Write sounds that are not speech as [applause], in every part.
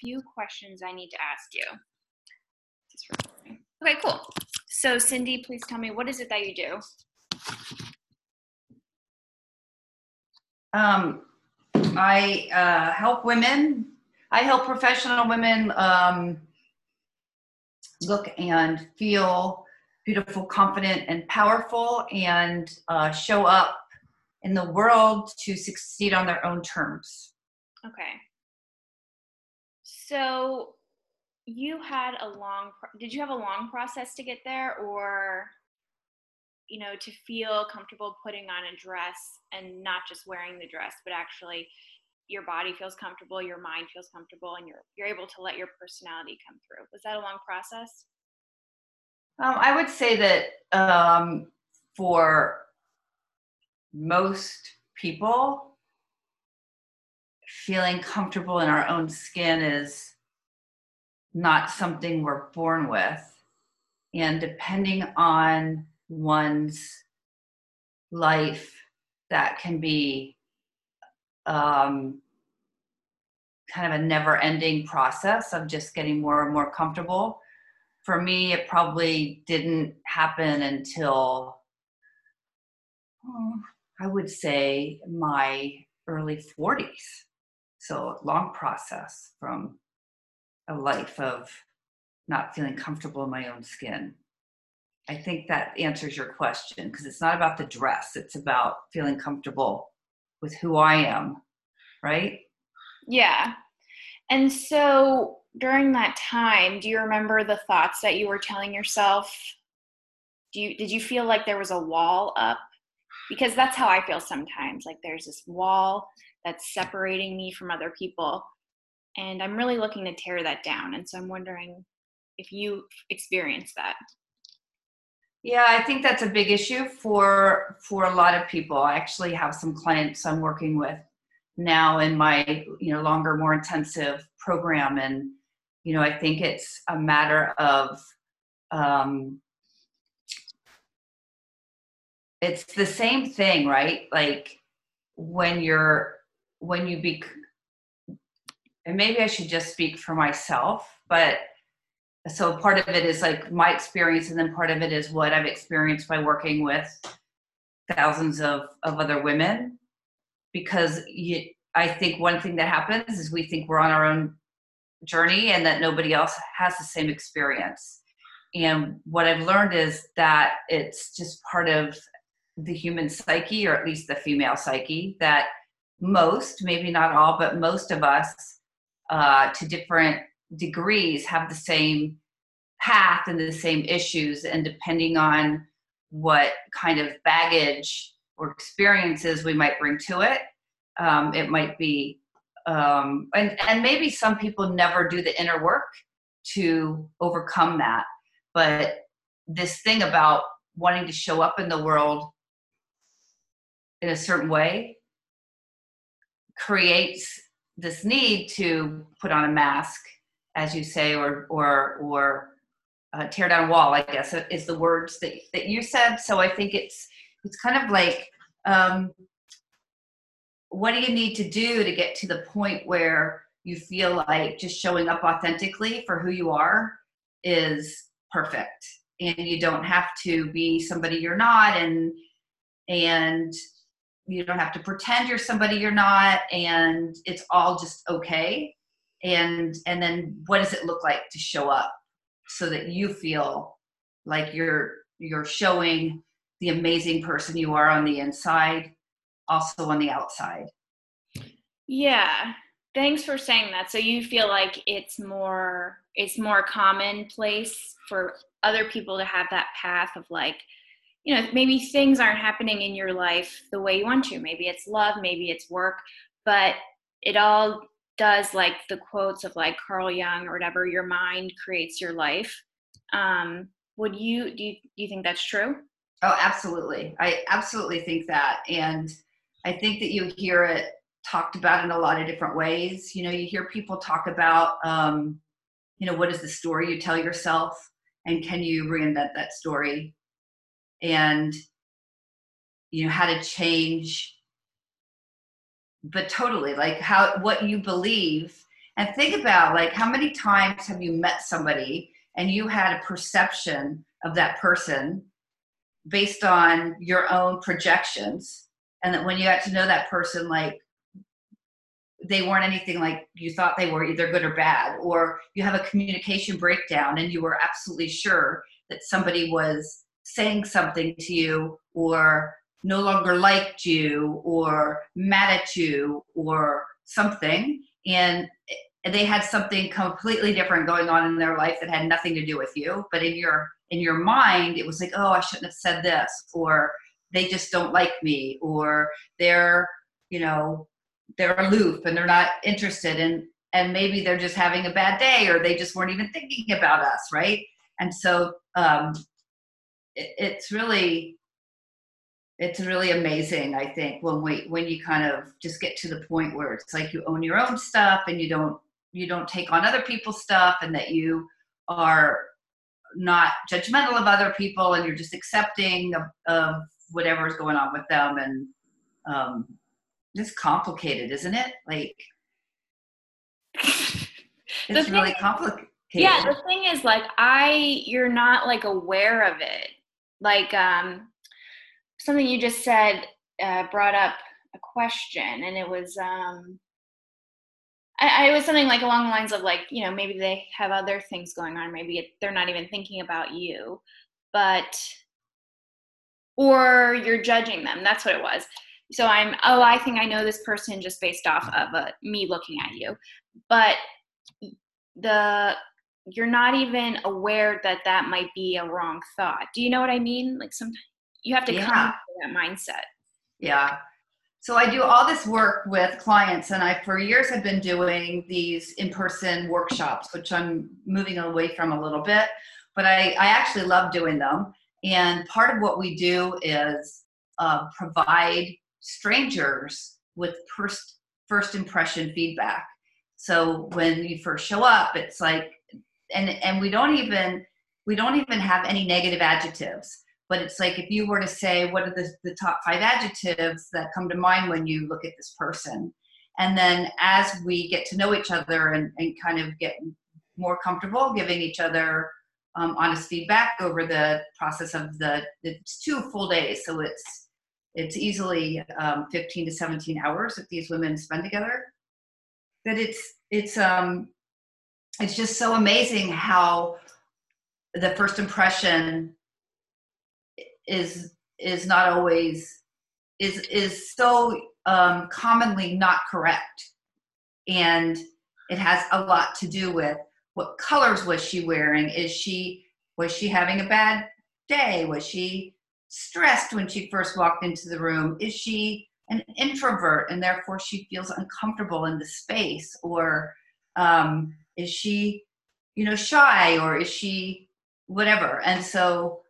few questions I need to ask you. Okay, cool. So, Cindy, please tell me what is it that you do? Um, I uh, help women. I help professional women um, look and feel beautiful, confident, and powerful, and uh, show up in the world to succeed on their own terms. Okay. So you had a long did you have a long process to get there or you know to feel comfortable putting on a dress and not just wearing the dress but actually your body feels comfortable your mind feels comfortable and you're you're able to let your personality come through? Was that a long process? Um, i would say that um, for most people feeling comfortable in our own skin is not something we're born with. And depending on one's life, that can be um, kind of a never ending process of just getting more and more comfortable. For me, it probably didn't happen until oh, I would say my early 40s. So, long process from a life of not feeling comfortable in my own skin. I think that answers your question because it's not about the dress, it's about feeling comfortable with who I am, right? Yeah. And so during that time, do you remember the thoughts that you were telling yourself? Do you did you feel like there was a wall up? Because that's how I feel sometimes, like there's this wall that's separating me from other people. And i'm really looking to tear that down. And so i'm wondering if you experience that. Yeah i think that's a big issue for for a lot of people. I actually have some clients i'm working with now in my you know longer more intensive program. And you know i think it's a matter of um it's the same thing right? Like when you're when you be and maybe I should just speak for myself, but so part of it is like my experience, and then part of it is what I've experienced by working with thousands of, of other women. Because you, I think one thing that happens is we think we're on our own journey and that nobody else has the same experience. And what I've learned is that it's just part of the human psyche, or at least the female psyche, that most, maybe not all, but most of us uh, to different degrees have the same path and the same issues. And depending on what kind of baggage or experiences we might bring to it um, it might be um, and, and maybe some people never do the inner work to overcome that. But this thing about wanting to show up in the world in a certain way creates this need to put on a mask, as you say, or or or uh, tear down a wall. I guess is the words that that you said. So I think it's it's kind of like um, what do you need to do to get to the point where you feel like just showing up authentically for who you are is perfect and you don't have to be somebody you're not and and you don't have to pretend you're somebody you're not and it's all just okay. And and then what does it look like to show up so that you feel like you're you're showing the amazing person you are on the inside also on the outside? Yeah. Thanks for saying that. So you feel like it's more it's more commonplace for other people to have that path of like you know maybe things aren't happening in your life the way you want to. Maybe it's love maybe it's work but it all does like the quotes of like carl jung or whatever your mind creates your life. Um would you do you, do you think that's true? Oh absolutely. I absolutely think that and i think that you hear it talked about in a lot of different ways. You know you hear people talk about um you know what is the story you tell yourself and can you reinvent that story and you know how to change but totally like how what you believe And think about like how many times have you met somebody and you had a perception of that person based on your own projections and that when you got to know that person like they weren't anything like you thought they were either good or bad or you have a communication breakdown and you were absolutely sure that somebody was saying something to you or no longer liked you or mad at you or something. And they had something completely different going on in their life that had nothing to do with you. But in your in your mind it was like oh i shouldn't have said this or they just don't like me or they're you know they're aloof and they're not interested and and maybe they're just having a bad day or they just weren't even thinking about us right? And so um, it, it's really it's really amazing i think when we when you kind of just get to the point where it's like you own your own stuff and you don't you don't take on other people's stuff and that you are not judgmental of other people and you're just accepting of, of whatever's going on with them and um, it's complicated isn't it? Like [laughs] it's really complicated. Yeah the thing is like i you're not like aware of it like um something you just said uh, brought up a question and it was um I, I was something like along the lines of like you know maybe they have other things going on. Maybe it, they're not even thinking about you but or you're judging them. That's what it was. So i'm oh i think i know this person just based off of a, uh, me looking at you. But the you're not even aware that that might be a wrong thought do you know what i mean like sometimes you have to yeah. come to that mindset yeah so I do all this work with clients, and I for years have been doing these in-person workshops, which I'm moving away from a little bit, but I, I actually love doing them. And part of what we do is uh, provide strangers with first first impression feedback. So when you first show up, it's like, and and we don't even we don't even have any negative adjectives but it's like if you were to say what are the, the top five adjectives that come to mind when you look at this person? And then as we get to know each other and, and kind of get more comfortable giving each other um, honest feedback over the process of the it's two full days. So it's it's easily um, 15 to 17 hours that these women spend together. That it's it's um it's just so amazing how the first impression is is not always is is so um, commonly not correct. And it has a lot to do with what colors was she wearing. Is she was she having a bad day? Was she stressed when she first walked into the room? Is she an introvert and therefore she feels uncomfortable in the space? Or um, is she you know shy or is she whatever and so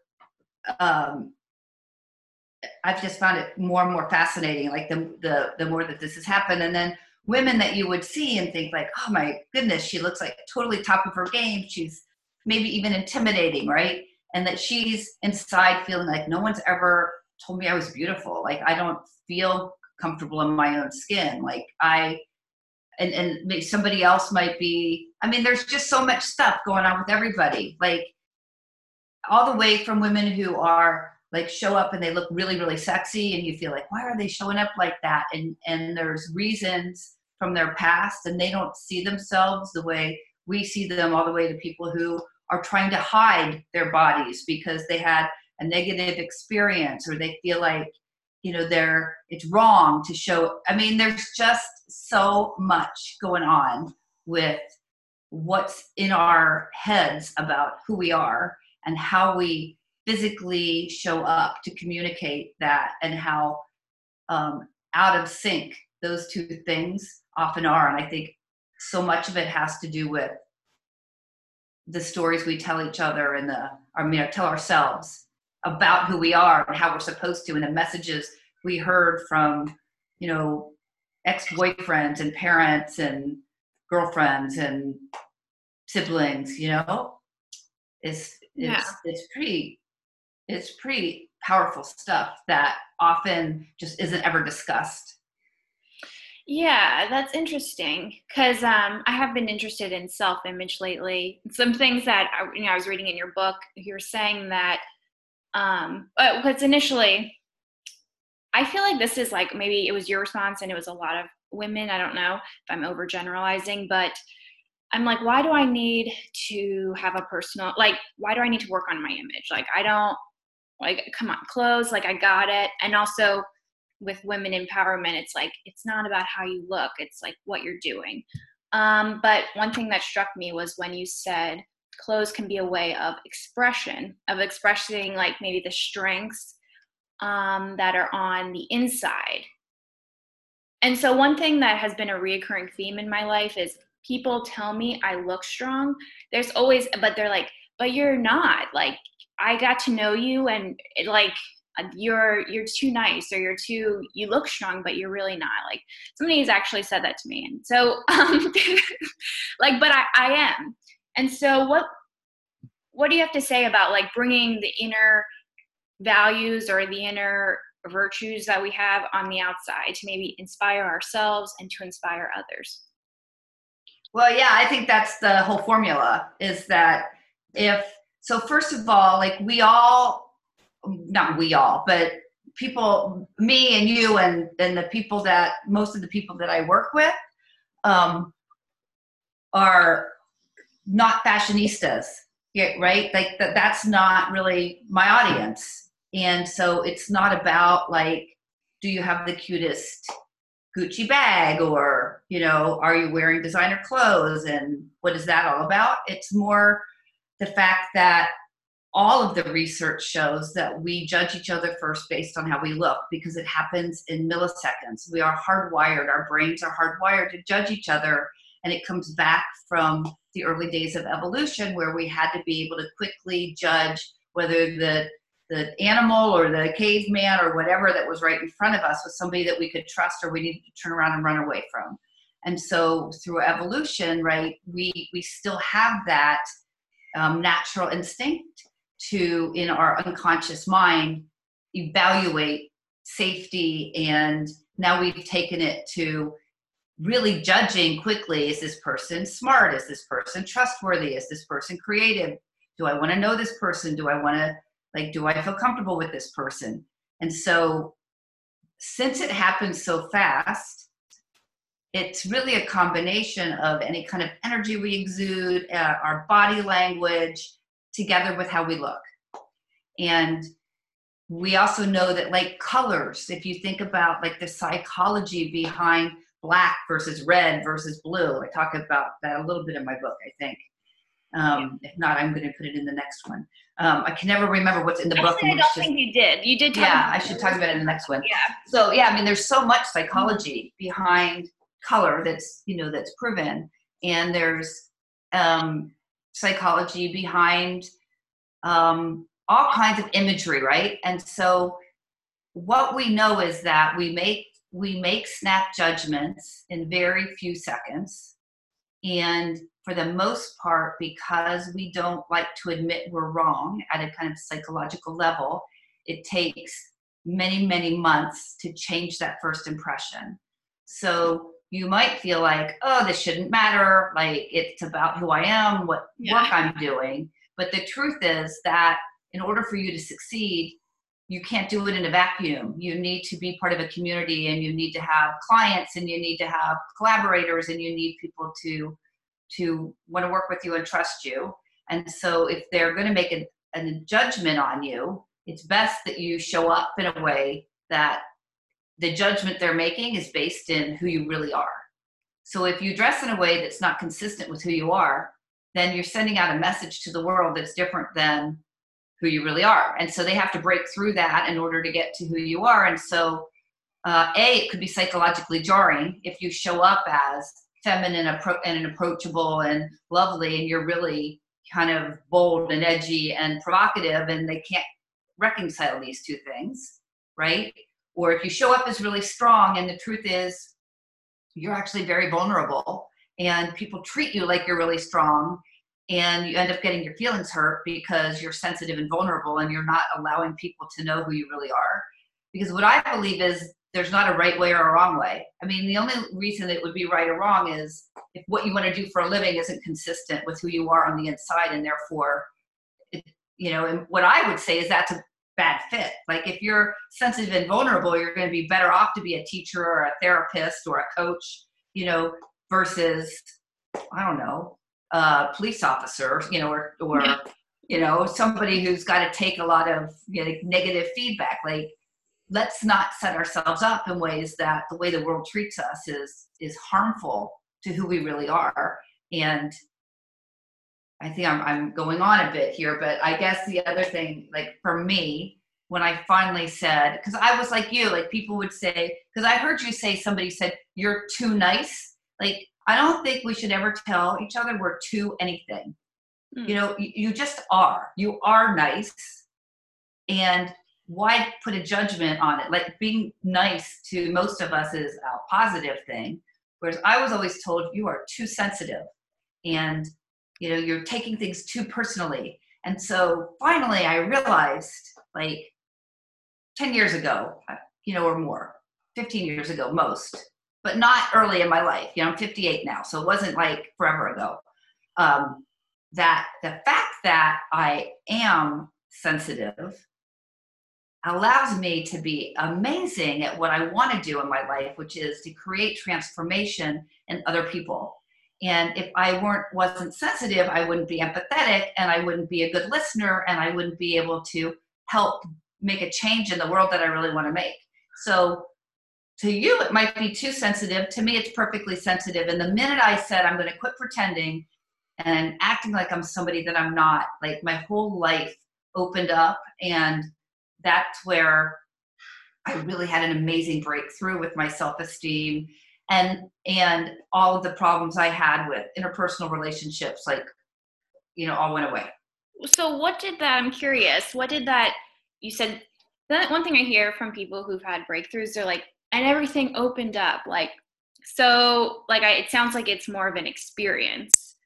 um, I've just found it more and more fascinating. Like the the the more that this has happened, and then women that you would see and think like, oh my goodness, she looks like totally top of her game. She's maybe even intimidating, right? And that she's inside feeling like no one's ever told me I was beautiful. Like I don't feel comfortable in my own skin. Like I and and somebody else might be. I mean, there's just so much stuff going on with everybody. Like all the way from women who are like show up and they look really really sexy and you feel like why are they showing up like that and and there's reasons from their past and they don't see themselves the way we see them all the way to people who are trying to hide their bodies because they had a negative experience or they feel like you know they're it's wrong to show i mean there's just so much going on with what's in our heads about who we are and how we physically show up to communicate that and how um, out of sync those two things often are. And I think so much of it has to do with the stories we tell each other and the, I mean, tell ourselves about who we are and how we're supposed to, and the messages we heard from, you know, ex-boyfriends and parents and girlfriends and siblings, you know, it's, it's, yeah. it's pretty it's pretty powerful stuff that often just isn't ever discussed. Yeah, that's interesting because um, I have been interested in self-image lately. Some things that I, you know I was reading in your book, you're saying that um, because initially, I feel like this is like maybe it was your response and it was a lot of women. I don't know if I'm overgeneralizing, but I'm like, why do I need to have a personal like? Why do I need to work on my image? Like, I don't like come on clothes like i got it and also with women empowerment it's like it's not about how you look it's like what you're doing um, but one thing that struck me was when you said clothes can be a way of expression of expressing like maybe the strengths um, that are on the inside. And so one thing that has been a reoccurring theme in my life is people tell me i look strong. There's always but they're like but you're not. Like I got to know you and it, like you're you're too nice or you're too you look strong but you're really not. Like somebody has actually said that to me. And so [laughs] um [laughs] like but I, I am and so what what do you have to say about like bringing the inner values or the inner virtues that we have on the outside to maybe inspire ourselves and to inspire others? Well yeah i think that's the whole formula is that if so first of all like we all not we all but people me and you and and the people that most of the people that i work with um, are not fashionistas right? Like that, that's not really my audience. And so it's not about like do you have the cutest gucci bag or you know are you wearing designer clothes and what is that all about? It's more the fact that all of the research shows that we judge each other first based on how we look because it happens in milliseconds. We are hardwired, our brains are hardwired to judge each other, and it comes back from the early days of evolution where we had to be able to quickly judge whether the the animal or the caveman or whatever that was right in front of us was somebody that we could trust or we needed to turn around and run away from. And so through evolution, right, we we still have that um, natural instinct to, in our unconscious mind, evaluate safety. And now we've taken it to really judging quickly is this person smart? Is this person trustworthy? Is this person creative? Do I want to know this person? Do I want to, like, do I feel comfortable with this person? And so, since it happens so fast, it's really a combination of any kind of energy we exude, uh, our body language, together with how we look. And we also know that, like colors, if you think about like the psychology behind black versus red versus blue, I talk about that a little bit in my book, I think. Um, if not, I'm going to put it in the next one. Um, I can never remember what's in the Actually, book. I don't just, think you did. You did. yeah, I should talk about it in the next one. Yeah. So yeah, I mean, there's so much psychology behind color that's you know that's proven and there's um, psychology behind um, all kinds of imagery right and so what we know is that we make we make snap judgments in very few seconds and for the most part because we don't like to admit we're wrong at a kind of psychological level it takes many many months to change that first impression so you might feel like, oh, this shouldn't matter. Like it's about who I am, what yeah. work I'm doing. But the truth is that in order for you to succeed, you can't do it in a vacuum. You need to be part of a community and you need to have clients and you need to have collaborators and you need people to to want to work with you and trust you. And so if they're going to make a, a judgment on you, it's best that you show up in a way that the judgment they're making is based in who you really are. So if you dress in a way that's not consistent with who you are, then you're sending out a message to the world that's different than who you really are. And so they have to break through that in order to get to who you are. And so, uh, A, it could be psychologically jarring if you show up as feminine and approachable and lovely, and you're really kind of bold and edgy and provocative, and they can't reconcile these two things, right? or if you show up as really strong and the truth is you're actually very vulnerable and people treat you like you're really strong and you end up getting your feelings hurt because you're sensitive and vulnerable and you're not allowing people to know who you really are because what i believe is there's not a right way or a wrong way. I mean, the only reason it would be right or wrong is if what you want to do for a living isn't consistent with who you are on the inside, and therefore, it, you know, and what I would say is that's a bad fit. Like if you're sensitive and vulnerable, you're going to be better off to be a teacher or a therapist or a coach, you know, versus I don't know, a police officer, you know, or or yeah. you know somebody who's got to take a lot of you know, negative feedback. Like let's not set ourselves up in ways that the way the world treats us is is harmful to who we really are and i think i'm, I'm going on a bit here but i guess the other thing like for me when i finally said because i was like you like people would say because i heard you say somebody said you're too nice like i don't think we should ever tell each other we're too anything mm. you know you, you just are you are nice and why put a judgment on it? Like being nice to most of us is a positive thing. Whereas I was always told you are too sensitive and you know you're taking things too personally. And so finally I realized like 10 years ago, you know, or more, 15 years ago, most, but not early in my life. You know, I'm 58 now, so it wasn't like forever ago. Um, that the fact that I am sensitive allows me to be amazing at what I want to do in my life, which is to create transformation in other people. And if I weren't wasn't sensitive, I wouldn't be empathetic and I wouldn't be a good listener and I wouldn't be able to help make a change in the world that I really want to make. So to you it might be too sensitive. To me it's perfectly sensitive. And the minute I said I'm going to quit pretending and acting like I'm somebody that I'm not, like my whole life opened up and that's where I really had an amazing breakthrough with my self-esteem and and all of the problems I had with interpersonal relationships like you know all went away. So what did that I'm curious, what did that you said that one thing I hear from people who've had breakthroughs they're like and everything opened up like so like I, it sounds like it's more of an experience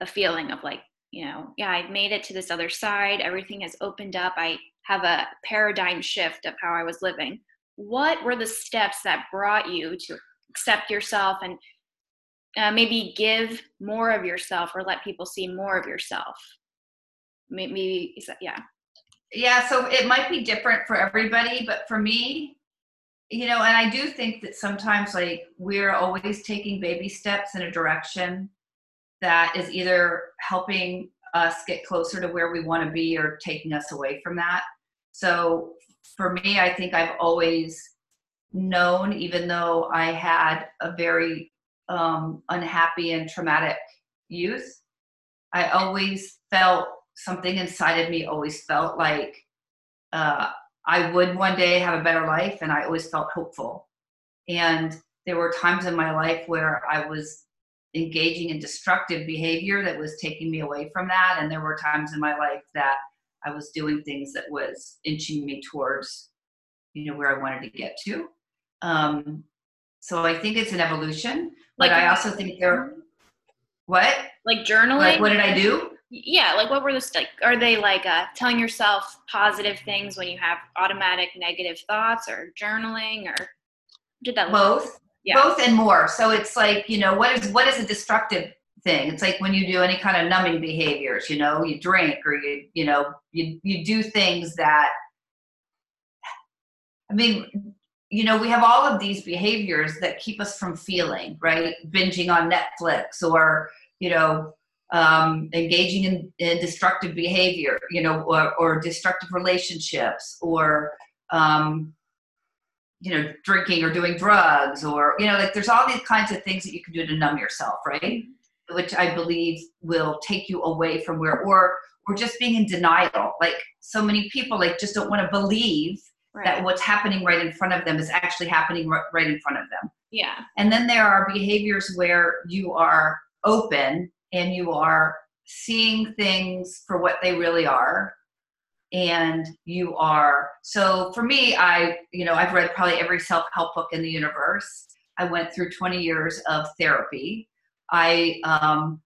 a feeling of like you know yeah i've made it to this other side everything has opened up i have a paradigm shift of how I was living. What were the steps that brought you to accept yourself and uh, maybe give more of yourself or let people see more of yourself? Maybe, yeah. Yeah, so it might be different for everybody, but for me, you know, and I do think that sometimes like we're always taking baby steps in a direction that is either helping us get closer to where we want to be or taking us away from that. So for me, I think I've always known, even though I had a very um, unhappy and traumatic youth, I always felt something inside of me always felt like uh, I would one day have a better life, and I always felt hopeful. And there were times in my life where I was engaging in destructive behavior that was taking me away from that. And there were times in my life that I was doing things that was inching me towards, you know, where I wanted to get to. Um, so I think it's an evolution, but like, I also think there. What? Like journaling. Like what did I do? Yeah, like what were the like? Are they like uh, telling yourself positive things when you have automatic negative thoughts, or journaling, or did that both? yeah. both and more so it's like you know what is what is a destructive thing it's like when you do any kind of numbing behaviors you know you drink or you you know you you do things that i mean you know we have all of these behaviors that keep us from feeling right binging on netflix or you know um, engaging in, in, destructive behavior you know or, or destructive relationships or um, you know drinking or doing drugs or you know like there's all these kinds of things that you can do to numb yourself right? Which i believe will take you away from where or or just being in denial. Like so many people like just don't want to believe right. that what's happening right in front of them is actually happening right in front of them. Yeah. And then there are behaviors where you are open and you are seeing things for what they really are and you are so for me i you know i've read probably every self-help book in the universe. I went through 20 years of therapy. I um,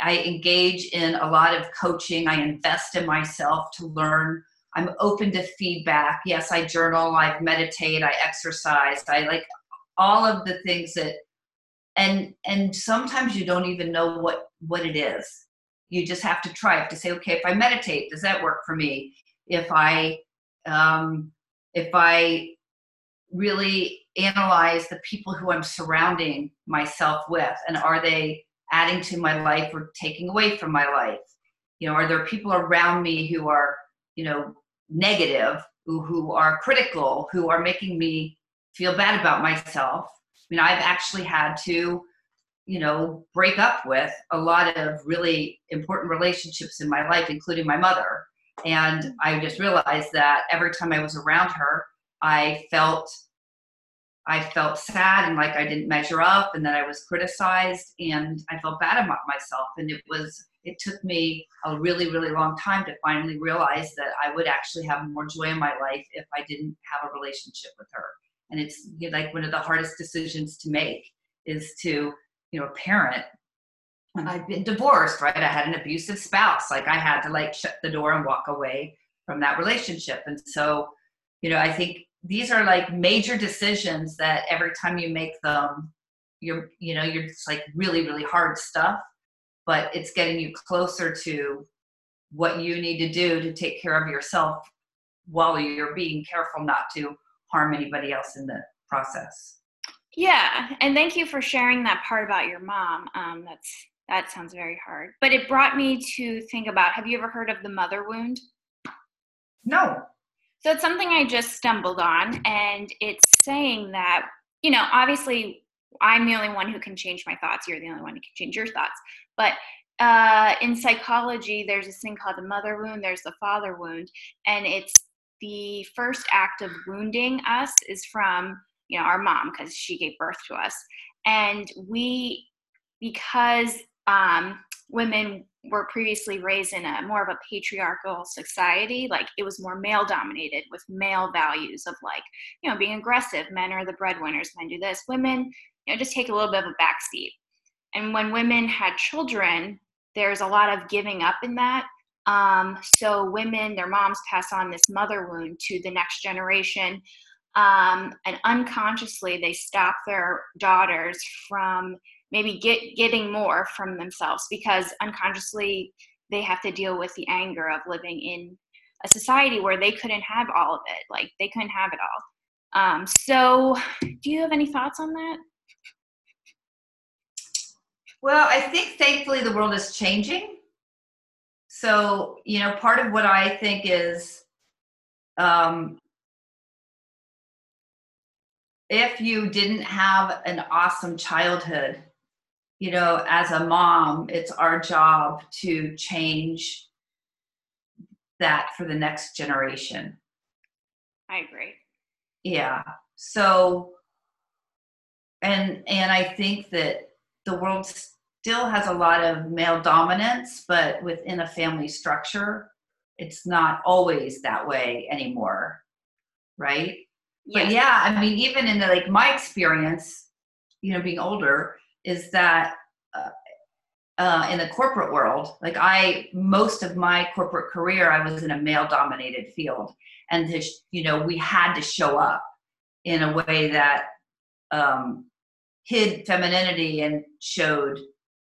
i engage in a lot of coaching. I invest in myself to learn. I'm open to feedback. Yes, I journal, I meditate, I exercise, I like all of the things that and and sometimes you don't even know what what it is. You just have to try. Have to say, okay, if I meditate, does that work for me? If I um, if I really analyze the people who I'm surrounding myself with, and are they adding to my life or taking away from my life? You know, are there people around me who are, you know, negative, who, who are critical, who are making me feel bad about myself? I mean, I've actually had to, you know, break up with a lot of really important relationships in my life, including my mother. And I just realized that every time I was around her, I felt I felt sad and like I didn't measure up and that I was criticized and I felt bad about myself. And it was, it took me a really, really long time to finally realize that I would actually have more joy in my life if I didn't have a relationship with her. And it's like one of the hardest decisions to make is to, you know, parent. I've been divorced, right? I had an abusive spouse. Like I had to like shut the door and walk away from that relationship. And so, you know, I think these are like major decisions that every time you make them you're you know you're just like really really hard stuff but it's getting you closer to what you need to do to take care of yourself while you're being careful not to harm anybody else in the process yeah and thank you for sharing that part about your mom um, that's that sounds very hard but it brought me to think about have you ever heard of the mother wound no so it's something I just stumbled on, and it's saying that, you know, obviously I'm the only one who can change my thoughts. You're the only one who can change your thoughts. But uh, in psychology, there's this thing called the mother wound, there's the father wound, and it's the first act of wounding us is from, you know, our mom because she gave birth to us. And we, because um, women were previously raised in a more of a patriarchal society like it was more male dominated with male values of like you know being aggressive men are the breadwinners men do this women you know just take a little bit of a backseat and when women had children there's a lot of giving up in that um, so women their moms pass on this mother wound to the next generation. Um, and unconsciously they stop their daughters from maybe get getting more from themselves because unconsciously they have to deal with the anger of living in a society where they couldn't have all of it like they couldn't have it all. Um, so do you have any thoughts on that? Well i think thankfully the world is changing so you know part of what i think is um, if you didn't have an awesome childhood you know, as a mom, it's our job to change that for the next generation. I agree. Yeah. So and and I think that the world still has a lot of male dominance, but within a family structure, it's not always that way anymore. Right? Yes. But yeah, I mean even in the, like my experience, you know, being older, is that uh, uh, in the corporate world, like I, most of my corporate career, I was in a male dominated field. And, to, you know, we had to show up in a way that um, hid femininity and showed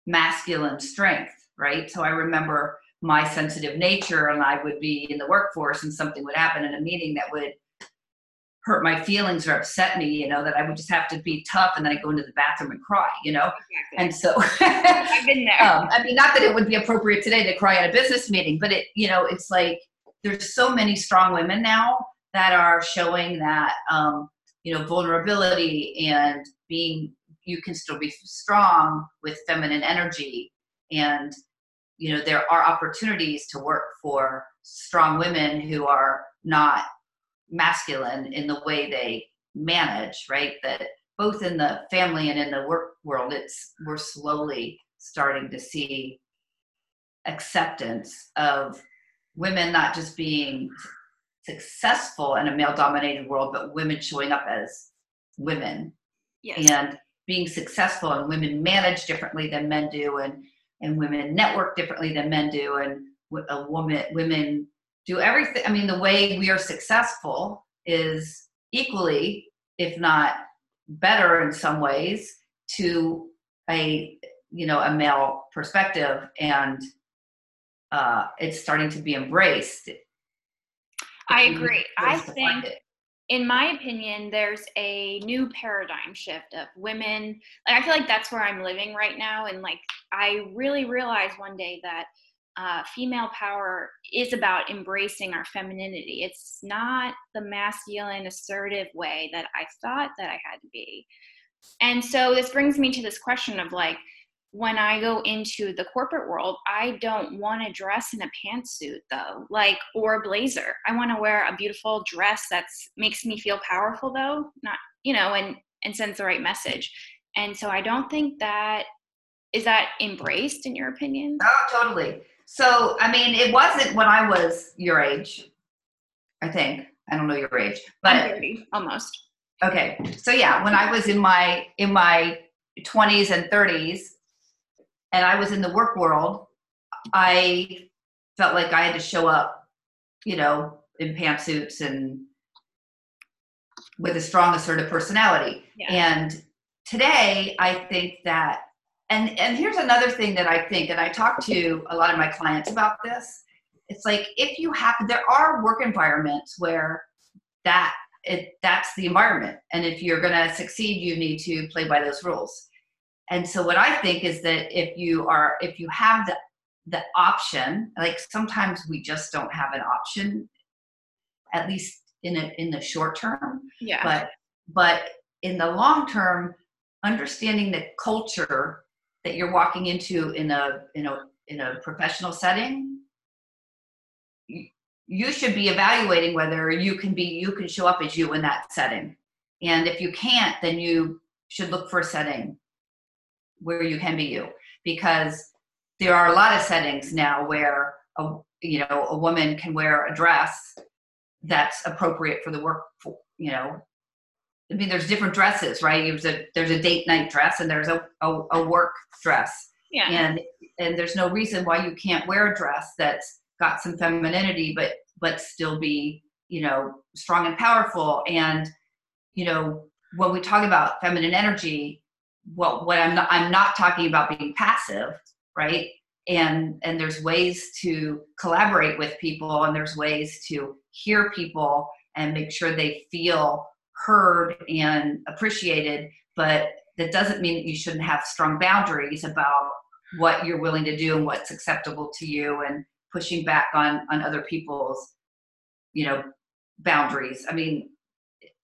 masculine strength, right? So I remember my sensitive nature, and I would be in the workforce, and something would happen in a meeting that would hurt my feelings or upset me, you know, that I would just have to be tough and then I go into the bathroom and cry, you know? Exactly. And so [laughs] I've been there. Um, I mean, not that it would be appropriate today to cry at a business meeting, but it, you know, it's like there's so many strong women now that are showing that, um, you know, vulnerability and being, you can still be strong with feminine energy. And, you know, there are opportunities to work for strong women who are not masculine in the way they manage, right? That both in the family and in the work world, it's we're slowly starting to see acceptance of women not just being successful in a male dominated world, but women showing up as women. Yes. And being successful and women manage differently than men do and and women network differently than men do and a woman women do everything. I mean, the way we are successful is equally, if not better in some ways, to a you know a male perspective, and uh, it's starting to be embraced. I agree. I think in my opinion, there's a new paradigm shift of women. Like I feel like that's where I'm living right now, and like I really realized one day that uh, female power is about embracing our femininity. It's not the masculine, assertive way that I thought that I had to be. And so this brings me to this question of like, when I go into the corporate world, I don't want to dress in a pantsuit though, like or a blazer. I want to wear a beautiful dress that's makes me feel powerful though, not you know, and and sends the right message. And so I don't think that is that embraced in your opinion? Oh, totally. So I mean, it wasn't when I was your age. I think I don't know your age, but I'm 30, almost. Okay, so yeah, when I was in my in my 20s and 30s, and I was in the work world, I felt like I had to show up, you know, in pantsuits and with a strong assertive personality. Yeah. And today I think that and and here's another thing that I think, and I talk to a lot of my clients about this. It's like if you have there are work environments where that it that's the environment. And if you're gonna succeed, you need to play by those rules and so what i think is that if you are if you have the the option like sometimes we just don't have an option at least in a, in the short term. Yeah. But but in the long term understanding the culture that you're walking into in a in a in a professional setting you, you should be evaluating whether you can be you can show up as you in that setting. And if you can't then you should look for a setting where you can be you. Because there are a lot of settings now where a you know a woman can wear a dress that's appropriate for the work you know. I mean there's different dresses right? There's a there's a date night dress and there's a, a, a work dress. Yeah. And and there's no reason why you can't wear a dress that's got some femininity but but still be you know strong and powerful. And you know when we talk about feminine energy what what I'm not I'm not talking about being passive, right? And and there's ways to collaborate with people and there's ways to hear people and make sure they feel heard and appreciated, but that doesn't mean that you shouldn't have strong boundaries about what you're willing to do and what's acceptable to you and pushing back on on other people's you know boundaries. I mean,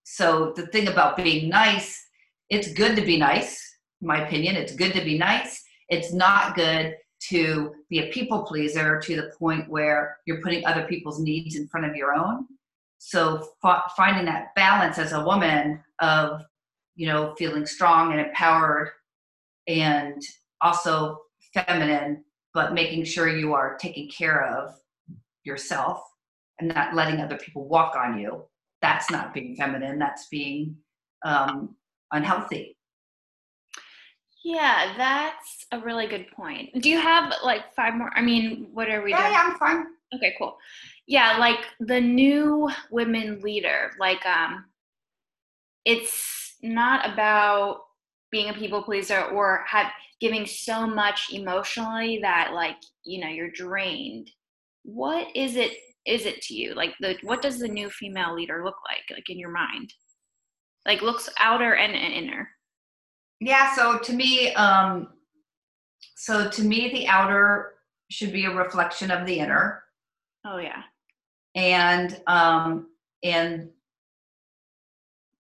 so the thing about being nice, it's good to be nice my opinion. It's good to be nice. It's not good to be a people pleaser to the point where you're putting other people's needs in front of your own. So f- finding that balance as a woman of, you know, feeling strong and empowered and also feminine, but making sure you are taking care of yourself and not letting other people walk on you. That's not being feminine. That's being um, unhealthy. Yeah, that's a really good point. Do you have like five more? I mean, what are we yeah, doing? Yeah, I'm fine. Okay, cool. Yeah, like the new women leader, like um it's not about being a people pleaser or have giving so much emotionally that like, you know, you're drained. What is it is it to you? Like the what does the new female leader look like like in your mind? Like looks outer and inner yeah so to me um so to me the outer should be a reflection of the inner. Oh yeah. And um and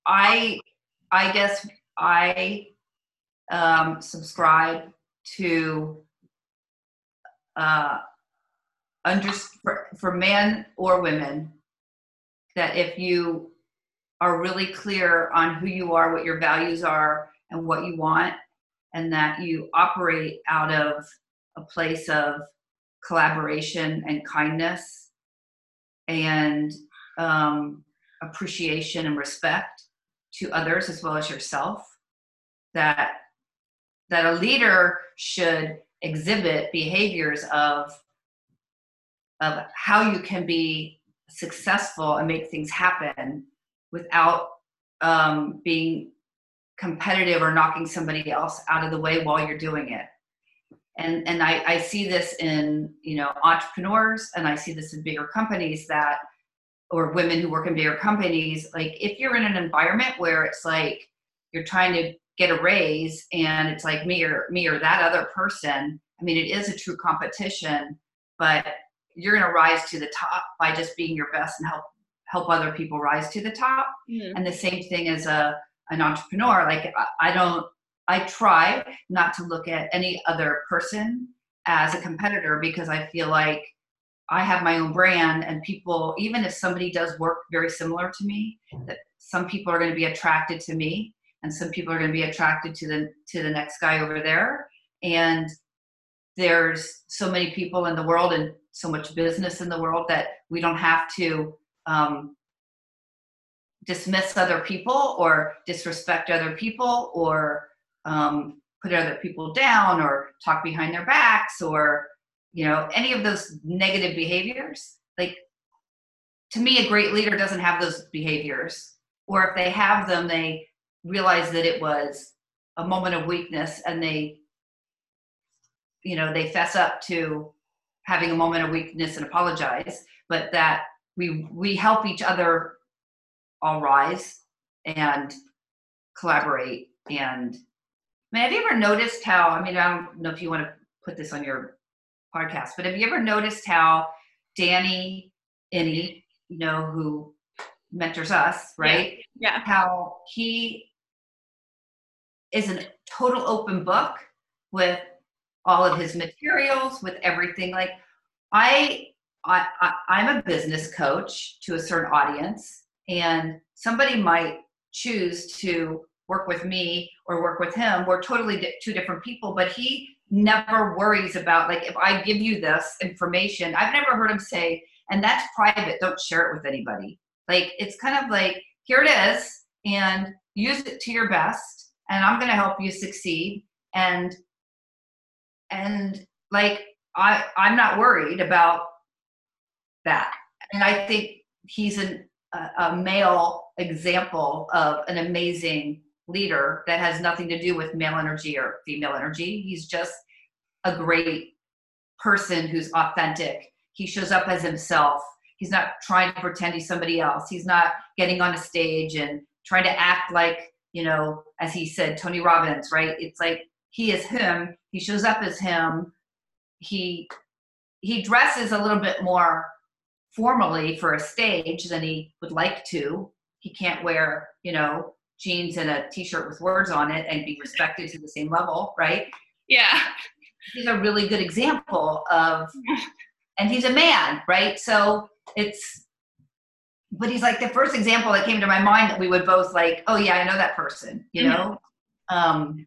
i i guess i um subscribe to uh under for, for men or women that if you are really clear on who you are what your values are and what you want, and that you operate out of a place of collaboration and kindness and um, appreciation and respect to others as well as yourself that that a leader should exhibit behaviors of of how you can be successful and make things happen without um, being competitive or knocking somebody else out of the way while you're doing it and and I, I see this in you know entrepreneurs and i see this in bigger companies that or women who work in bigger companies like if you're in an environment where it's like you're trying to get a raise and it's like me or me or that other person i mean it is a true competition but you're going to rise to the top by just being your best and help help other people rise to the top mm-hmm. and the same thing as a an entrepreneur like I, don't i try not to look at any other person as a competitor because i feel like I have my own brand and people, even if somebody does work very similar to me, that some people are going to be attracted to me and some people are going to be attracted to the to the next guy over there. And there's so many people in the world and so much business in the world that we don't have to um, dismiss other people or disrespect other people or um, put other people down or talk behind their backs or you know any of those negative behaviors. Like to me a great leader doesn't have those behaviors. Or if they have them they realize that it was a moment of weakness and they you know they fess up to having a moment of weakness and apologize. But that we we help each other all rise and collaborate and I mean, have you ever noticed how i mean i don't know if you want to put this on your podcast. But have you ever noticed how Danny Iny, you know, who mentors us, right? Yeah. yeah. How he is a total open book with all of his materials, with everything. Like I, I, I I'm a business coach to a certain audience, and somebody might choose to work with me or work with him. We're totally di- two different people, but he never worries about like if I give you this information, I've never heard him say, and that's private, don't share it with anybody. Like it's kind of like, here it is, and use it to your best, and I'm gonna help you succeed. And and like I I'm not worried about that. And I think he's an, a, male example of an amazing leader that has nothing to do with male energy or female energy. He's just a great person who's authentic. He shows up as himself. He's not trying to pretend he's somebody else. He's not getting on a stage and trying to act like, you know, as he said, Tony Robbins, right? It's like he is him. He shows up as him. He he dresses a little bit more formally for a stage than he would like to. He can't wear, you know, jeans and a t-shirt with words on it and be respected to the same level, right? Yeah. He's a really good example of and he's a man, right? So it's but he's like the first example that came to my mind that we would both like, oh yeah, I know that person, you mm-hmm. know? Um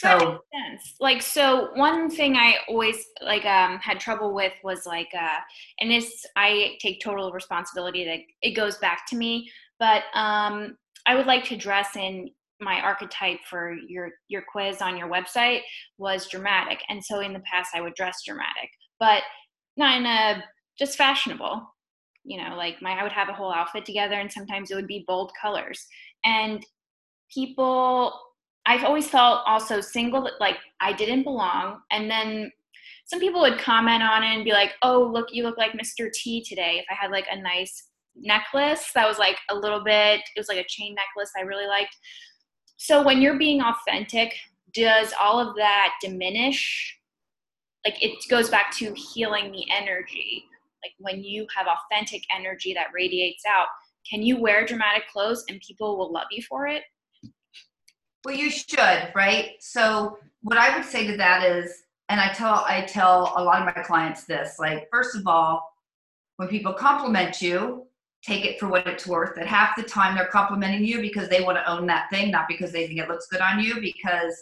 so, sense. Like so one thing I always like um had trouble with was like uh and this I take total responsibility that it goes back to me but um, I would like to dress in my archetype for your your quiz on your website was dramatic, and so in the past I would dress dramatic, but not in a just fashionable. You know, like my I would have a whole outfit together, and sometimes it would be bold colors. And people, I've always felt also single, like I didn't belong, and then some people would comment on it and be like, "Oh, look, you look like Mr. T today." If I had like a nice necklace that was like a little bit, it was like a chain necklace I really liked. So when you're being authentic, does all of that diminish? Like it goes back to healing the energy. Like when you have authentic energy that radiates out, can you wear dramatic clothes and people will love you for it? Well, you should, right? So what I would say to that is, and I tell I tell a lot of my clients this, like first of all, when people compliment you, take it for what it's worth. That half the time they're complimenting you because they want to own that thing, not because they think it looks good on you, because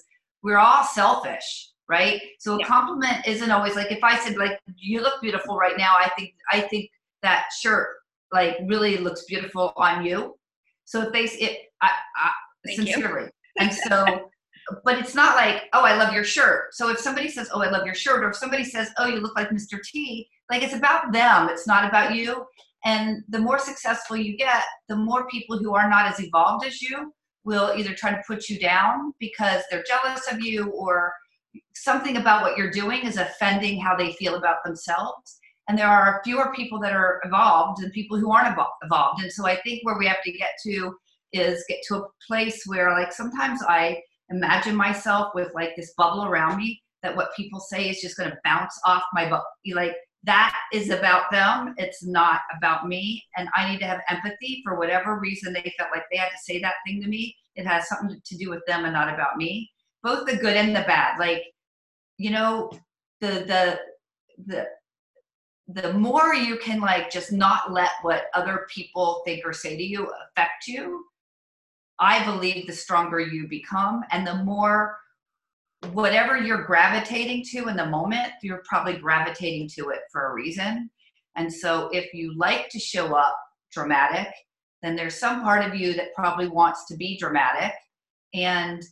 we're all selfish, right? So a compliment isn't always like if I said like you look beautiful right now, I think I think that shirt like really looks beautiful on you. So if they it I, I sincerely. And so but it's not like, oh, I love your shirt. So if somebody says, oh, I love your shirt, or if somebody says, oh, you look like Mr. T, like it's about them. It's not about you. And the more successful you get, the more people who are not as evolved as you will either try to put you down because they're jealous of you or something about what you're doing is offending how they feel about themselves. And there are fewer people that are evolved than people who aren't evolved. And so I think where we have to get to is get to a place where, like, sometimes I imagine myself with like this bubble around me that what people say is just going to bounce off my butt. Like, that is about them. It's not about me. And I need to have empathy for whatever reason they felt like they had to say that thing to me. It has something to do with them and not about me. Both the good and the bad. Like, you know, the the the the more you can like just not let what other people think or say to you affect you, I believe the stronger you become and the more whatever you're gravitating to in the moment, you're probably gravitating to it for a reason. And so if you like to show up dramatic, then there's some part of you that probably wants to be dramatic. And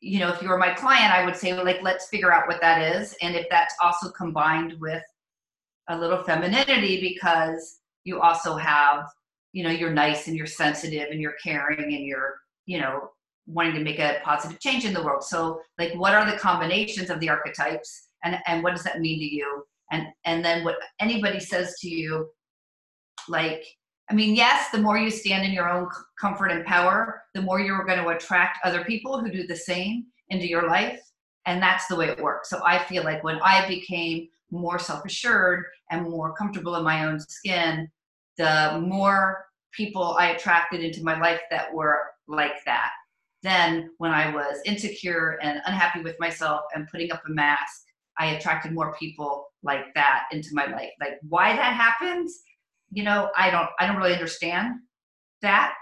you know, if you were my client, I would say, like, let's figure out what that is. And if that's also combined with a little femininity, because you also have, you know, you're nice and you're sensitive and you're caring and you're, you know, wanting to make a positive change in the world. So like what are the combinations of the archetypes and and what does that mean to you? And and then what anybody says to you like I mean, yes, the more you stand in your own comfort and power, the more you're going to attract other people who do the same into your life. And that's the way it works. So I feel like when I became more self assured and more comfortable in my own skin, the more people I attracted into my life that were like that. Then when I was insecure and unhappy with myself and putting up a mask, I attracted more people like that into my life. Like why that happens, you know, I don't I don't really understand that,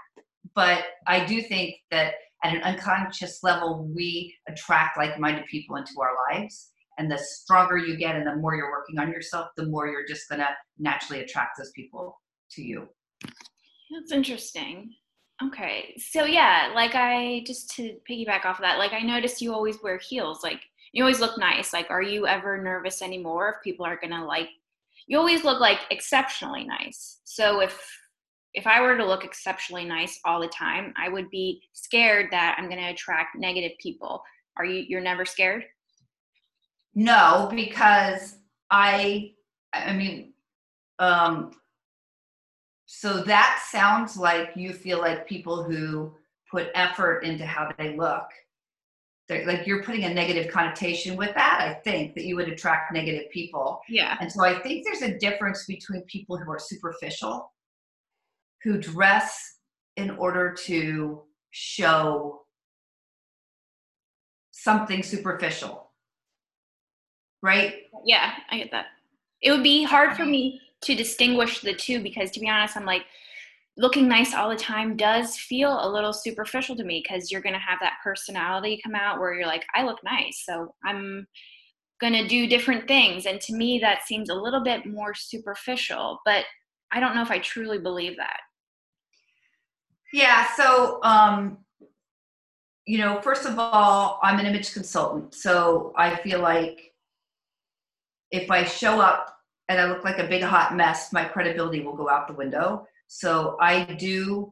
but I do think that at an unconscious level we attract like-minded people into our lives. And the stronger you get and the more you're working on yourself, the more you're just going to naturally attract those people to you. That's interesting. Okay. So yeah, like I just to piggyback off of that, like I noticed you always wear heels. Like you always look nice. Like are you ever nervous anymore if people are going to like you always look like exceptionally nice. So if if I were to look exceptionally nice all the time, I would be scared that I'm going to attract negative people. Are you you're never scared? No, because I I mean um so that sounds like you feel like people who put effort into how they look. Like you're putting a negative connotation with that i think that you would attract negative people. Yeah. And so i think there's a difference between people who are superficial who dress in order to show something superficial. Right? Yeah i get that. It would be hard for me to distinguish the two because to be honest i'm like looking nice all the time does feel a little superficial to me because you're going to have that personality come out where you're like i look nice so i'm going to do different things. And to me that seems a little bit more superficial but i don't know if i truly believe that. Yeah so um you know first of all i'm an image consultant so i feel like if i show up and I look like a big hot mess, my credibility will go out the window. So I do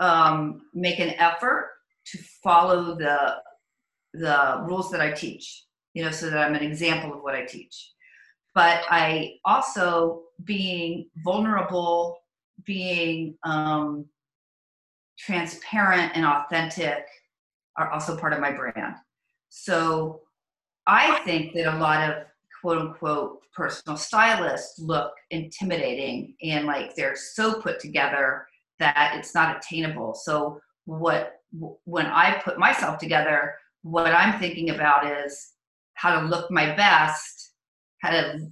um, make an effort to follow the the rules that I teach, you know, so that I'm an example of what I teach. But I also being vulnerable, being um, transparent and authentic are also part of my brand. So I think that a lot of quote unquote personal stylists look intimidating and like they're so put together that it's not attainable. So what when I put myself together, what I'm thinking about is how to look my best, how to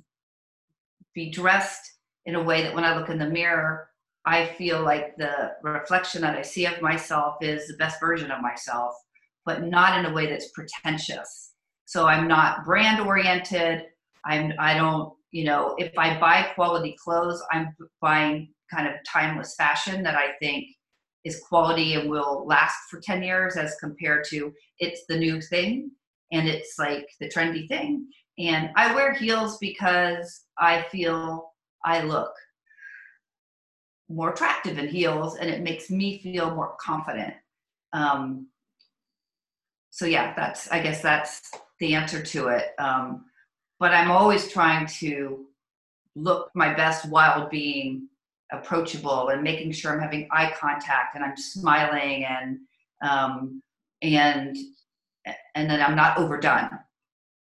be dressed in a way that when I look in the mirror, I feel like the reflection that I see of myself is the best version of myself, but not in a way that's pretentious. So I'm not brand oriented. I'm I don't you know if I buy quality clothes, I'm buying kind of timeless fashion that I think is quality and will last for 10 years as compared to it's the new thing and it's like the trendy thing. And I wear heels because I feel I look more attractive in heels and it makes me feel more confident. Um, so yeah, that's, I guess that's the answer to it. Um, but I'm always trying to look my best while being approachable and making sure I'm having eye contact and I'm smiling and um, and and then I'm not overdone.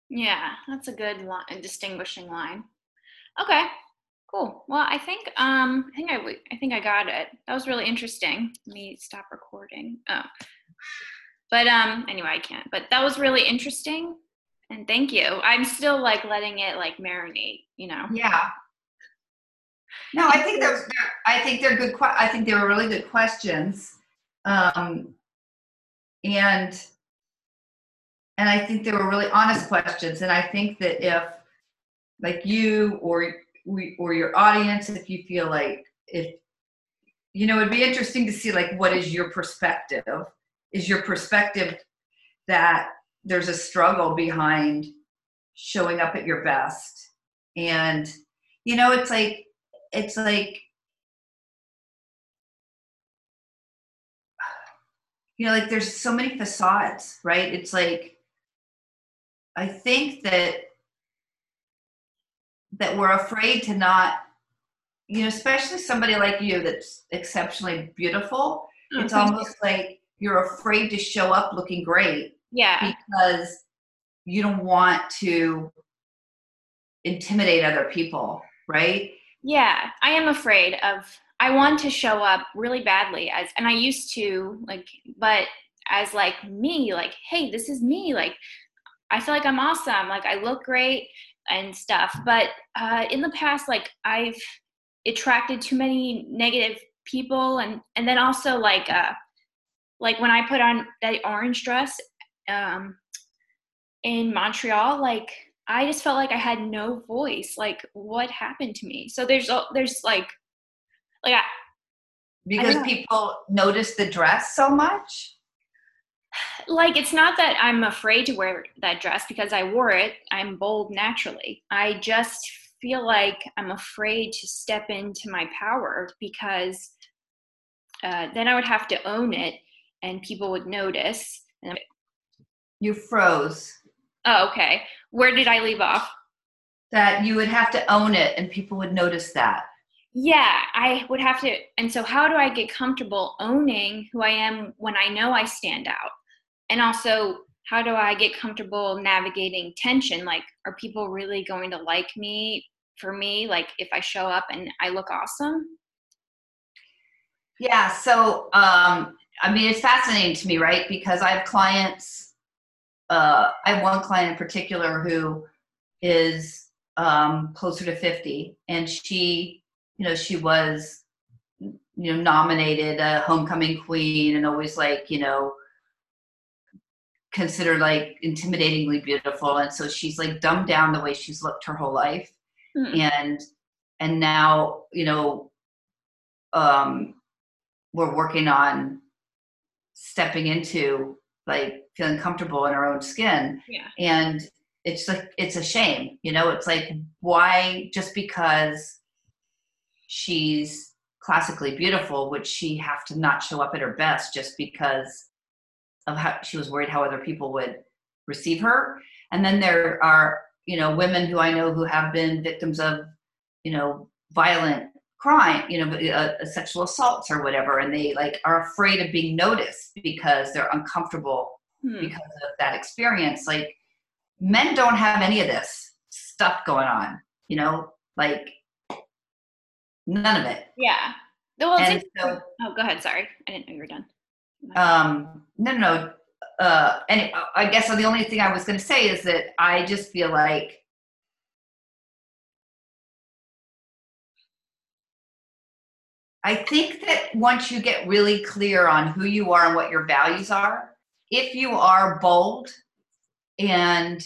Yeah, that's a good line, distinguishing line. Okay, cool. Well, I think um, I think I I think I got it. That was really interesting. Let me stop recording. Oh, but um, anyway, I can't. But that was really interesting, and thank you. I'm still like letting it like marinate. You know. Yeah, no, I think those. I think they're good. I think they were really good questions, um, and and I think they were really honest questions. And I think that if, like you or we or your audience, if you feel like if you know, it'd be interesting to see like what is your perspective. Is your perspective that there's a struggle behind showing up at your best. And you know it's like it's like you know like there's so many facades right? It's like i think that that we're afraid to not you know especially somebody like you that's exceptionally beautiful oh, it's almost like you're afraid to show up looking great yeah because you don't want to intimidate other people right yeah, I am afraid of I want to show up really badly as and I used to like but as like me like hey, this is me like I feel like I'm awesome, like I look great and stuff. But uh in the past like I've attracted too many negative people and and then also like uh like when I put on that orange dress um in Montreal like I just felt like I had no voice. Like, what happened to me? So there's there's like, like I, because I people notice the dress so much. [sighs] Like, it's not that I'm afraid to wear that dress because I wore it. I'm bold naturally. I just feel like I'm afraid to step into my power because uh, then I would have to own it, and people would notice. You froze. Oh, okay. Where did I leave off? That you would have to own it and people would notice that. Yeah, I would have to. And so, how do I get comfortable owning who I am when I know I stand out? And also, how do I get comfortable navigating tension? Like, are people really going to like me for me? Like, if I show up and I look awesome? Yeah, so um, I mean, it's fascinating to me, right? Because I have clients uh, I have one client in particular who is um, closer to 50, and she, you know, she was, you know, nominated a homecoming queen and always like, you know, considered like intimidatingly beautiful. And so she's like dumbed down the way she's looked her whole life. Mm-hmm. And, and now, you know, um, we're working on stepping into like feeling comfortable in her own skin. Yeah. And it's like it's a shame, you know, it's like why just because she's classically beautiful would she have to not show up at her best just because of how she was worried how other people would receive her and then there are you know women who i know who have been victims of you know violent crime, you know, uh, sexual assaults or whatever, and they like are afraid of being noticed because they're uncomfortable hmm. because of that experience. Like men don't have any of this stuff going on, you know, like none of it. Yeah. Well, and so, oh, go ahead. Sorry, I didn't know you were done. Um, no, no. Uh, and I guess the only thing I was going to say is that I just feel like I think that once you get really clear on who you are and what your values are, if you are bold and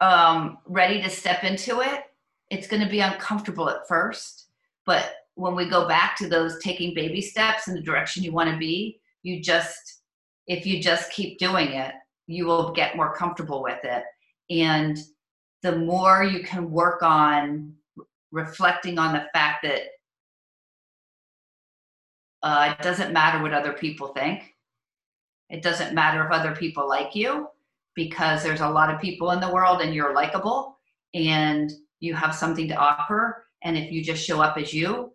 um, ready to step into it, it's going to be uncomfortable at first. but when we go back to those taking baby steps in the direction you want to be you just if you just keep doing it you will get more comfortable with it and the more you can work on reflecting on the fact that uh, it doesn't matter what other people think. It doesn't matter if other people like you because there's a lot of people in the world and you're likable and you have something to offer. And if you just show up as you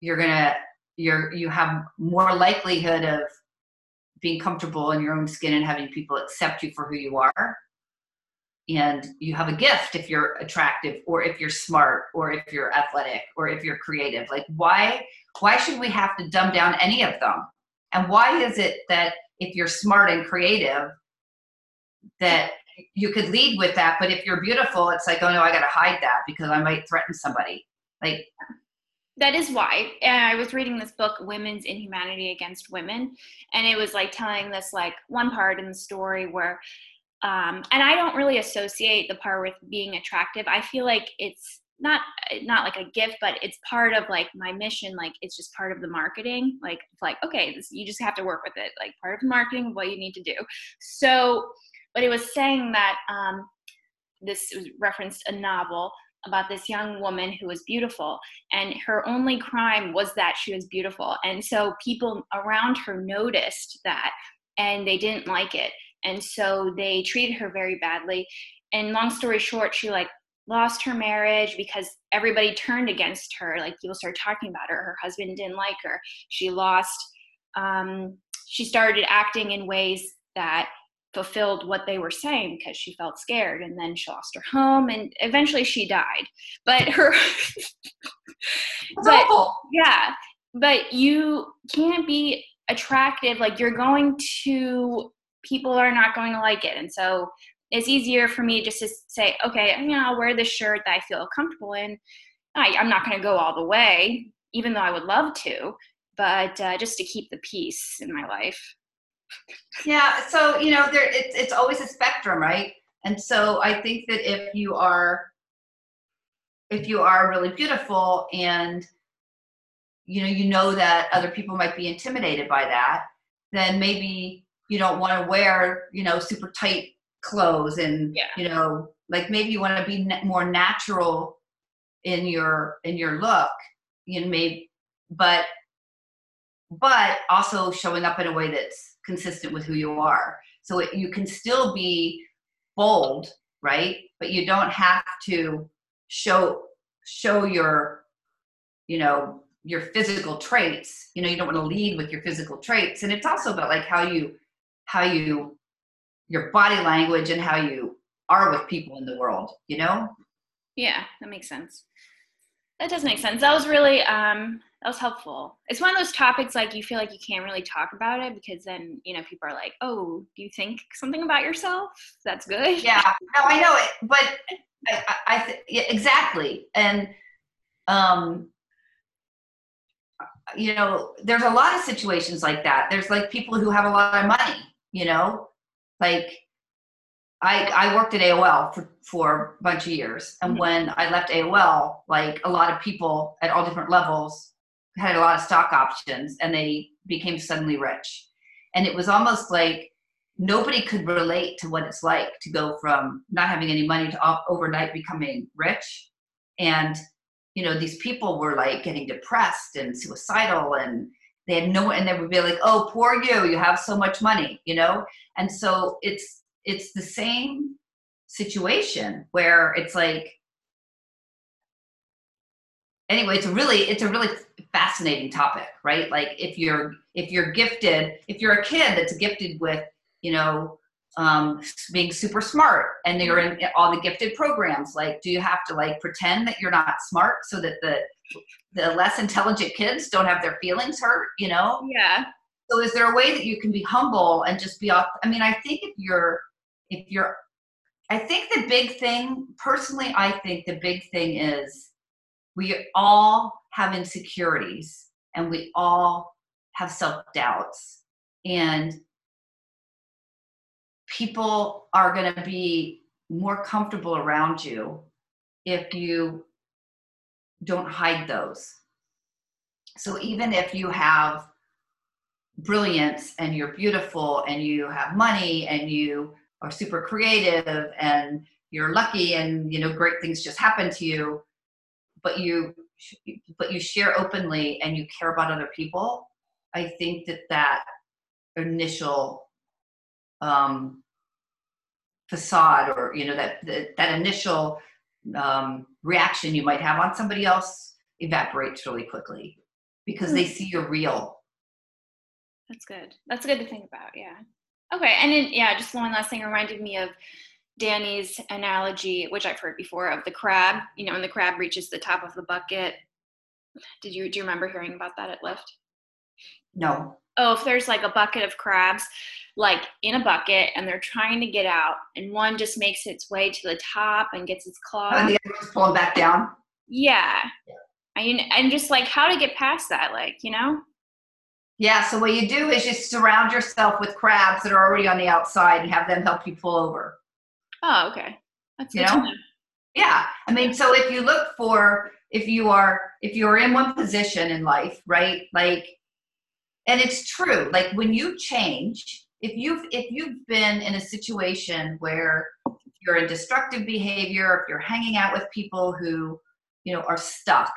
you're gonna you're you have more likelihood of being comfortable in your own skin and having people accept you for who you are and you have a gift if you're attractive or if you're smart or if you're athletic or if you're creative. Like why why should we have to dumb down any of them? And why is it that if you're smart and creative that you could lead with that but if you're beautiful it's like oh no i got to hide that because i might threaten somebody. Like that is why and i was reading this book women's inhumanity against women and it was like telling this like one part in the story where um, and i don't really associate the part with being attractive. I feel like it's not not like a gift but it's part of like my mission like it's just part of the marketing. Like it's like okay this, you just have to work with it like part of the marketing what you need to do. So but it was saying that um, this was referenced a novel about this young woman who was beautiful and her only crime was that she was beautiful. And so people around her noticed that and they didn't like it and so they treated her very badly. And long story short she like lost her marriage because everybody turned against her. Like people started talking about her. Her husband didn't like her. She lost um, she started acting in ways that fulfilled what they were saying because she felt scared. And then she lost her home and eventually she died. But her [laughs] but yeah but you can't be attractive. Like you're going to people are not going to like it. And so it's easier for me just to say okay you know i'll wear this shirt that i feel comfortable in. I, i'm not going to go all the way even though i would love to but uh, just to keep the peace in my life. Yeah so you know there it's, it's always a spectrum right? And so i think that if you are if you are really beautiful and you know you know that other people might be intimidated by that then maybe you don't want to wear you know super tight clothes and yeah. you know like maybe you want to be more natural in your in your look you know maybe but but also showing up in a way that's consistent with who you are. So it, you can still be bold, right? But you don't have to show show your you know your physical traits you know you don't want to lead with your physical traits and it's also about like how you how you your body language and how you are with people in the world you know yeah that makes sense that does make sense that was really um that was helpful. It's one of those topics like you feel like you can't really talk about it because then you know people are like, "Oh, do you think something about yourself? That's good." Yeah, no, I know it, but I, I th- yeah, exactly, and um, you know, there's a lot of situations like that. There's like people who have a lot of money, you know, like I, I worked at AOL for, for a bunch of years. And mm-hmm. when I left AOL, like a lot of people at all different levels had a lot of stock options and they became suddenly rich. And it was almost like nobody could relate to what it's like to go from not having any money to overnight becoming rich. And, you know, these people were like getting depressed and suicidal and they had no, and they would be like, oh, poor you, you have so much money, you know? And so it's, it's the same situation where it's like, anyway, it's a really, it's a really fascinating topic, right? Like if you're if you're gifted, if you're a kid that's gifted with, you know, um, being super smart and you're in all the gifted programs, like do you have to like pretend that you're not smart so that the the less intelligent kids don't have their feelings hurt, you know? Yeah. So is there a way that you can be humble and just be off? I mean, I think if you're if you're I think the big thing, personally, I think the big thing is we all have insecurities and we all have self doubts. And people are going to be more comfortable around you if you don't hide those. So even if you have brilliance and you're beautiful and you have money and you are super creative and you're lucky and you know great things just happen to you but you but you share openly and you care about other people i think that that initial um, facade or you know that that, that initial um, reaction you might have on somebody else evaporates really quickly because they hmm. see you're real that's good that's good to think about yeah okay and then yeah just one last thing reminded me of danny's analogy which i've heard before of the crab you know when the crab reaches the top of the bucket did you do you remember hearing about that at Lift? No. Oh, if there's like a bucket of crabs, like in a bucket, and they're trying to get out, and one just makes its way to the top and gets its claw. And the other one's pulling back down. Yeah. yeah. And, and just like how to get past that, like, you know? Yeah, so what you do is you surround yourself with crabs that are already on the outside and have them help you pull over. Oh, okay. That's you know? know? Yeah. I mean, so if you look for if you are if you're in one position in life right like and it's true like when you change if you've if you've been in a situation where you're in destructive behavior if you're hanging out with people who you know are stuck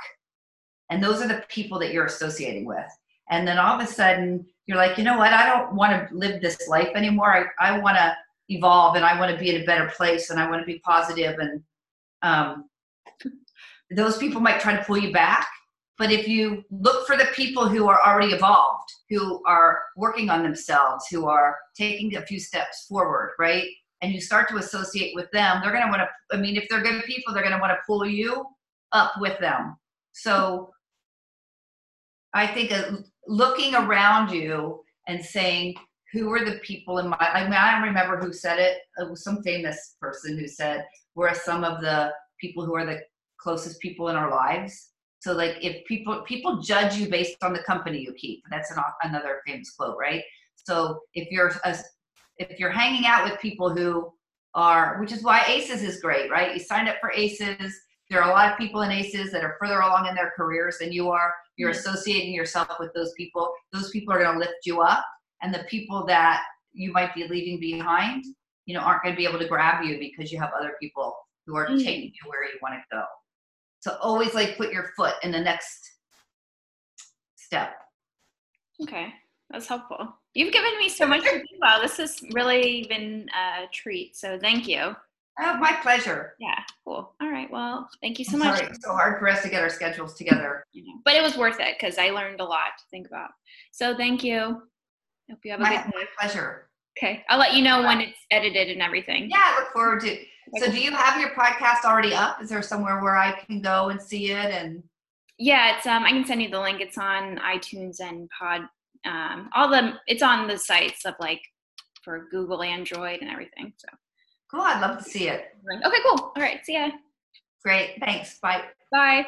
and those are the people that you're associating with and then all of a sudden you're like you know what i don't want to live this life anymore i, I want to evolve and i want to be in a better place and i want to be positive and um, those people might try to pull you back. But if you look for the people who are already evolved, who are working on themselves, who are taking a few steps forward, right? And you start to associate with them, they're going to want to, I mean, if they're good people, they're going to want to pull you up with them. So I think uh, looking around you and saying, who are the people in my, I mean, I don't remember who said it. It was some famous person who said, where are some of the people who are the closest people in our lives. So like if people people judge you based on the company you keep, that's an, another famous quote, right? So if you're a, if you're hanging out with people who are, which is why ACEs is great, right? You signed up for ACEs. There are a lot of people in ACEs that are further along in their careers than you are. You're mm-hmm. associating yourself with those people. Those people are going to lift you up, and the people that you might be leaving behind, you know, aren't going to be able to grab you because you have other people who are mm-hmm. taking you where you want to go. So always like put your foot in the next step. Okay, that's helpful. You've given me so much to think about. This has really been a treat. So thank you. Oh, my pleasure. Yeah, cool. All right. Well, thank you so much. Sorry, it's so hard for us to get our schedules together. But it was worth it because I learned a lot to think about. So thank you. Hope you have a my, good day. My pleasure. Okay. I'll let you know when it's edited and everything. Yeah, I look forward to so do you have your podcast already up? Is there somewhere where I can go and see it and yeah, it's um I can send you the link. It's on iTunes and Pod um all the it's on the sites of like for Google Android and everything. So cool, I'd love to see it. Okay, cool. All right, see ya. Great. Thanks. Bye. Bye.